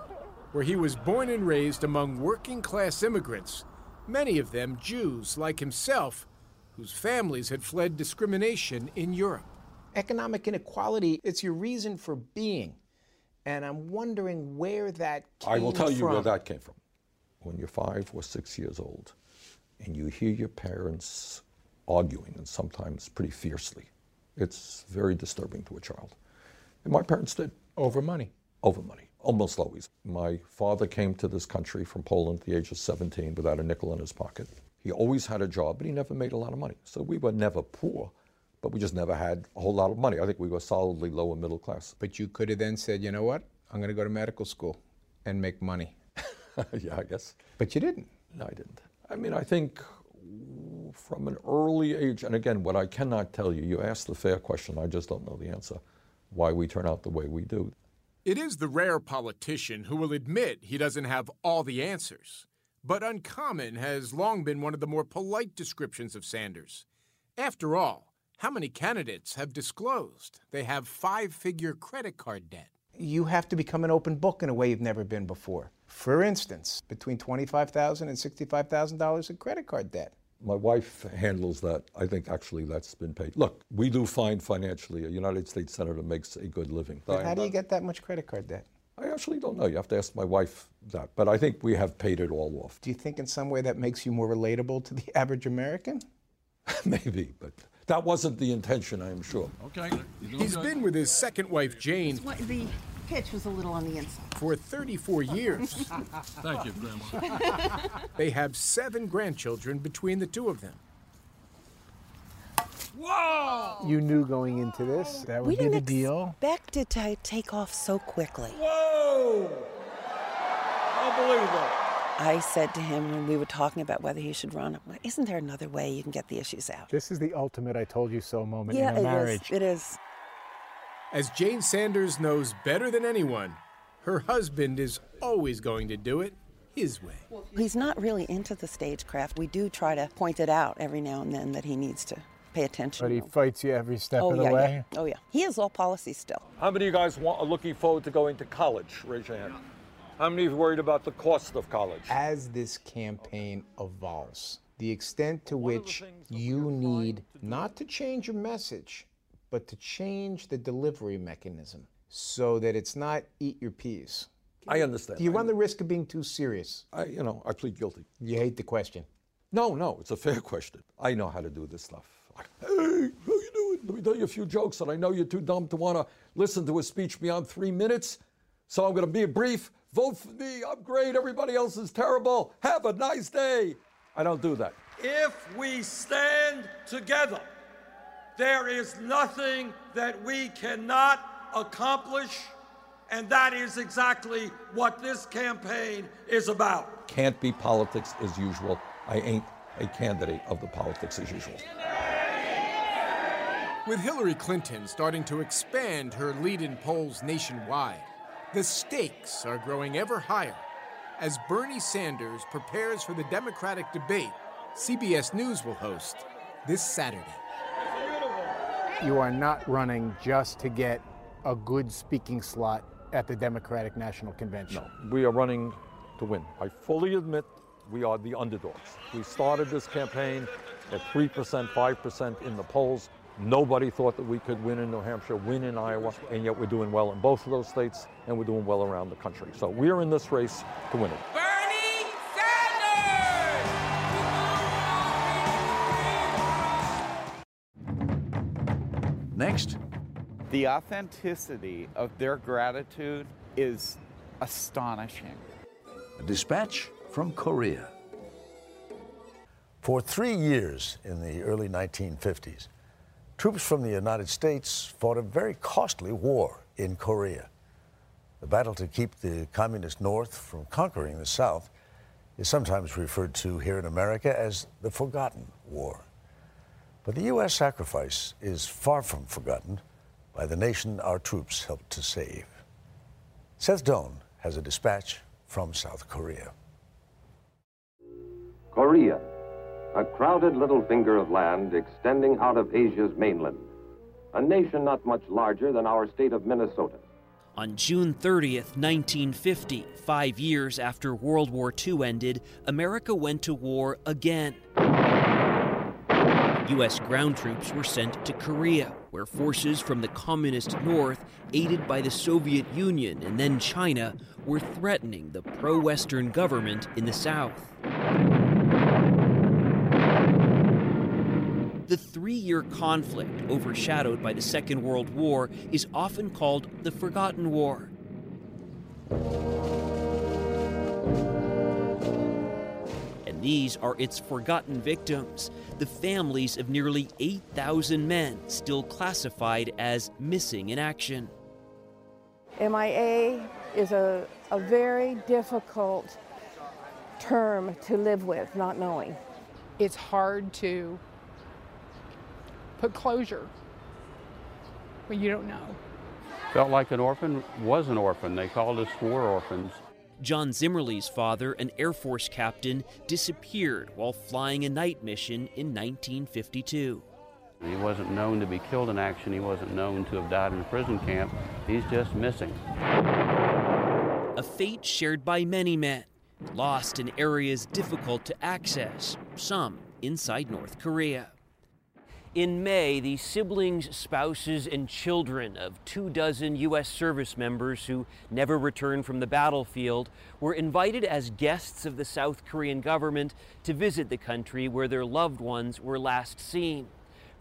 where he was born and raised among working-class immigrants, many of them Jews like himself, whose families had fled discrimination in Europe. Economic inequality, it's your reason for being. And I'm wondering where that came I will tell you where that came from. When you're five or six years old and you hear your parents arguing, and sometimes pretty fiercely, it's very disturbing to a child. And my parents did. Over money. Over money, almost always. My father came to this country from Poland at the age of 17 without a nickel in his pocket. He always had a job, but he never made a lot of money. So we were never poor, but we just never had a whole lot of money. I think we were solidly lower middle class. But you could have then said, you know what? I'm going to go to medical school and make money. yeah, I guess. But you didn't. No, I didn't. I mean, I think from an early age, and again, what I cannot tell you, you asked the fair question, I just don't know the answer, why we turn out the way we do. It is the rare politician who will admit he doesn't have all the answers. But uncommon has long been one of the more polite descriptions of Sanders. After all, how many candidates have disclosed they have five figure credit card debt? You have to become an open book in a way you've never been before. For instance, between $25,000 and $65,000 in credit card debt. My wife handles that. I think actually that's been paid. Look, we do fine financially. A United States Senator makes a good living. But how do you get that much credit card debt? I actually don't know. You have to ask my wife that. But I think we have paid it all off. Do you think in some way that makes you more relatable to the average American? Maybe, but that wasn't the intention, I am sure. Okay. He's been with his second wife, Jane, The pitch was a little on the inside. for 34 years. Thank you, Grandma. they have seven grandchildren between the two of them. Whoa! You knew going into this that would we be didn't the deal. expect it to take off so quickly. Whoa! Unbelievable. I said to him when we were talking about whether he should run, isn't there another way you can get the issues out? This is the ultimate I told you so moment yeah, in a it marriage. is. It is. As Jane Sanders knows better than anyone, her husband is always going to do it his way. He's not really into the stagecraft. We do try to point it out every now and then that he needs to pay attention. But he fights you every step oh, of the yeah, way. yeah. Oh, yeah. He is all policy still. How many of you guys want, are looking forward to going to college? Raise your hand. How many of you worried about the cost of college? As this campaign evolves, the extent to which you need not to change your message, but to change the delivery mechanism so that it's not eat your peas. I understand. Do you run the risk of being too serious? I, you know, I plead guilty. You hate the question. No, no, it's a fair question. I know how to do this stuff. Like, hey, how you doing? Let me tell you a few jokes, and I know you're too dumb to want to listen to a speech beyond three minutes, so I'm going to be brief. Vote for me. I'm great. Everybody else is terrible. Have a nice day. I don't do that. If we stand together, there is nothing that we cannot accomplish, and that is exactly what this campaign is about. Can't be politics as usual. I ain't a candidate of the politics as usual. With Hillary Clinton starting to expand her lead in polls nationwide, the stakes are growing ever higher as Bernie Sanders prepares for the Democratic debate CBS News will host this Saturday. You are not running just to get a good speaking slot at the Democratic National Convention. No, We are running to win. I fully admit we are the underdogs. We started this campaign at 3%, 5% in the polls. Nobody thought that we could win in New Hampshire, win in Iowa, and yet we're doing well in both of those states, and we're doing well around the country. So we're in this race to win it. Next, The authenticity of their gratitude is astonishing. a dispatch from Korea. For three years in the early 1950s, troops from the United States fought a very costly war in Korea. The battle to keep the communist North from conquering the South is sometimes referred to here in America as the Forgotten War. But the U.S. sacrifice is far from forgotten by the nation our troops helped to save. Seth Doan has a dispatch from South Korea. Korea, a crowded little finger of land extending out of Asia's mainland. A nation not much larger than our state of Minnesota. On June 30th, 1950, five years after World War II ended, America went to war again. U.S. ground troops were sent to Korea, where forces from the communist North, aided by the Soviet Union and then China, were threatening the pro Western government in the South. The three year conflict, overshadowed by the Second World War, is often called the Forgotten War. And these are its forgotten victims, the families of nearly 8,000 men still classified as missing in action. MIA is a, a very difficult term to live with, not knowing. It's hard to put closure when you don't know. Felt like an orphan, was an orphan. They called us war orphans. John Zimmerly's father, an Air Force captain, disappeared while flying a night mission in 1952. He wasn't known to be killed in action. He wasn't known to have died in a prison camp. He's just missing. A fate shared by many men, lost in areas difficult to access, some inside North Korea. In May, the siblings, spouses, and children of two dozen U.S. service members who never returned from the battlefield were invited as guests of the South Korean government to visit the country where their loved ones were last seen.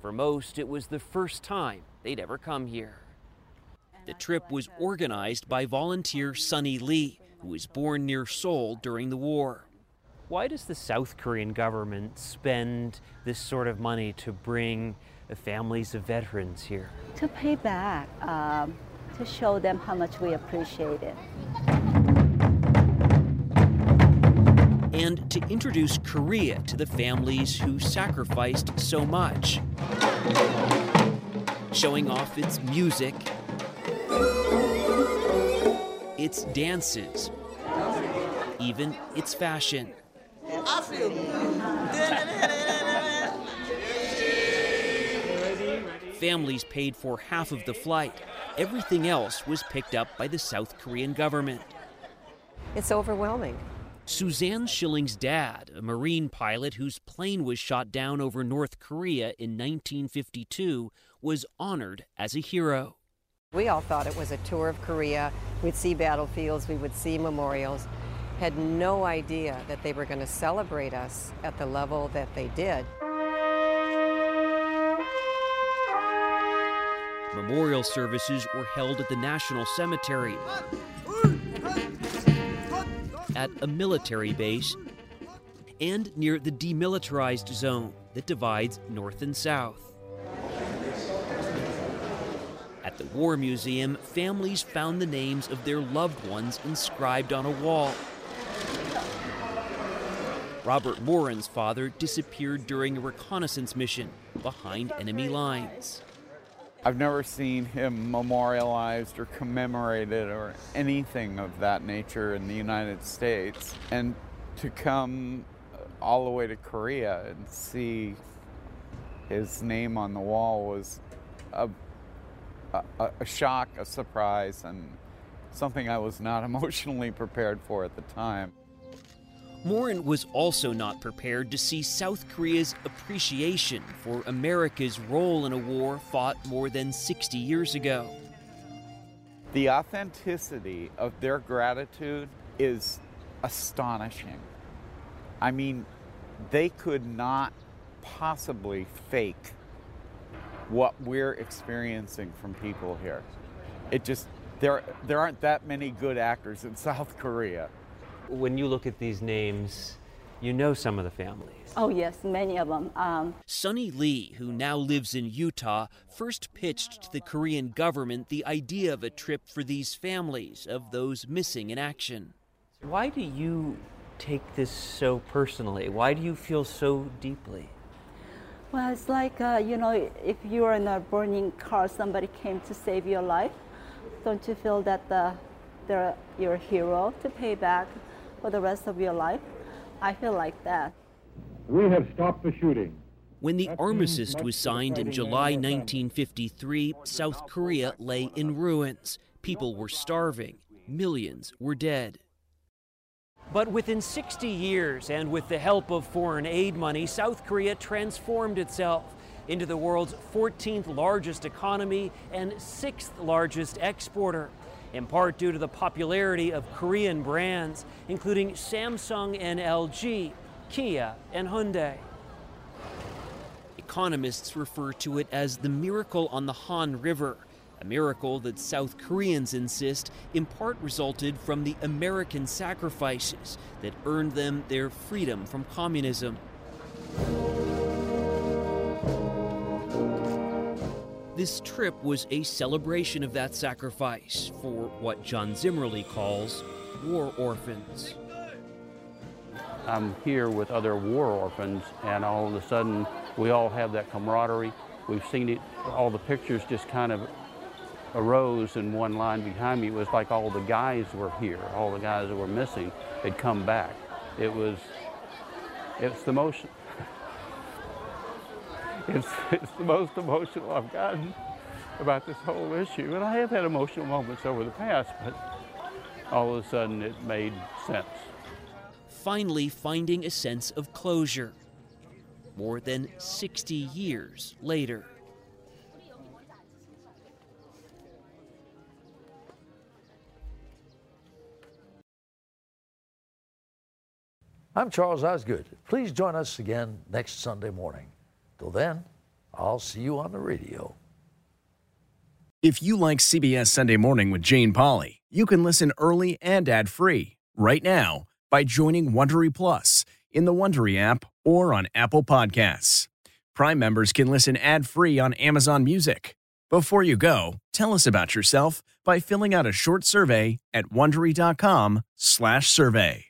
For most, it was the first time they'd ever come here. The trip was organized by volunteer Sunny Lee, who was born near Seoul during the war. Why does the South Korean government spend this sort of money to bring the families of veterans here? to pay back, um, to show them how much we appreciate it. And to introduce Korea to the families who sacrificed so much. Showing off its music, its dances, even its fashion. I feel Families paid for half of the flight. Everything else was picked up by the South Korean government. It's overwhelming. Suzanne Schilling's dad, a Marine pilot whose plane was shot down over North Korea in 1952, was honored as a hero. We all thought it was a tour of Korea. We'd see battlefields, we would see memorials. Had no idea that they were going to celebrate us at the level that they did. Memorial services were held at the National Cemetery, at a military base, and near the demilitarized zone that divides North and South. At the War Museum, families found the names of their loved ones inscribed on a wall. Robert Moran's father disappeared during a reconnaissance mission behind enemy lines. I've never seen him memorialized or commemorated or anything of that nature in the United States. And to come all the way to Korea and see his name on the wall was a, a, a shock, a surprise, and something I was not emotionally prepared for at the time. Morin was also not prepared to see South Korea's appreciation for America's role in a war fought more than 60 years ago. The authenticity of their gratitude is astonishing. I mean, they could not possibly fake what we're experiencing from people here. It just there there aren't that many good actors in South Korea. When you look at these names, you know some of the families. Oh, yes, many of them. Um, Sunny Lee, who now lives in Utah, first pitched to the Korean government the idea of a trip for these families of those missing in action. Why do you take this so personally? Why do you feel so deeply? well, it's like, uh, you know, if you're in a burning car, somebody came to save your life. Don't you feel that the, they're your hero to pay back for the rest of your life? I feel like that. We have stopped the shooting. When the armistice was signed in July 1953, South Korea lay in ruins. People were starving, millions were dead. But within 60 years, and with the help of foreign aid money, South Korea transformed itself into the world's 14th largest economy and sixth largest exporter, in part due to the popularity of Korean brands, including Samsung and LG, Kia, and Hyundai. Economists refer to it as the miracle on the Han River, a miracle that South Koreans insist in part resulted from the American sacrifices that earned them their freedom from communism. This trip was a celebration of that sacrifice for what John Zimmerly calls war orphans. I'm here with other war orphans, and all of a sudden, we all have that camaraderie. We've seen it, all the pictures just kind of arose in one line behind me. It was like all the guys were here, all the guys that were missing had come back. It was, it's the most, it's, it's the most emotional I've gotten about this whole issue. And I have had emotional moments over the past, but all of a sudden it made sense. Finally, finding a sense of closure. More than 60 years later. I'm Charles Osgood. Please join us again next Sunday morning. Till then, I'll see you on the radio. If you like CBS Sunday Morning with Jane Pauley, you can listen early and ad-free right now by joining Wondery Plus in the Wondery app or on Apple Podcasts. Prime members can listen ad-free on Amazon Music. Before you go, tell us about yourself by filling out a short survey at wondery.com/survey.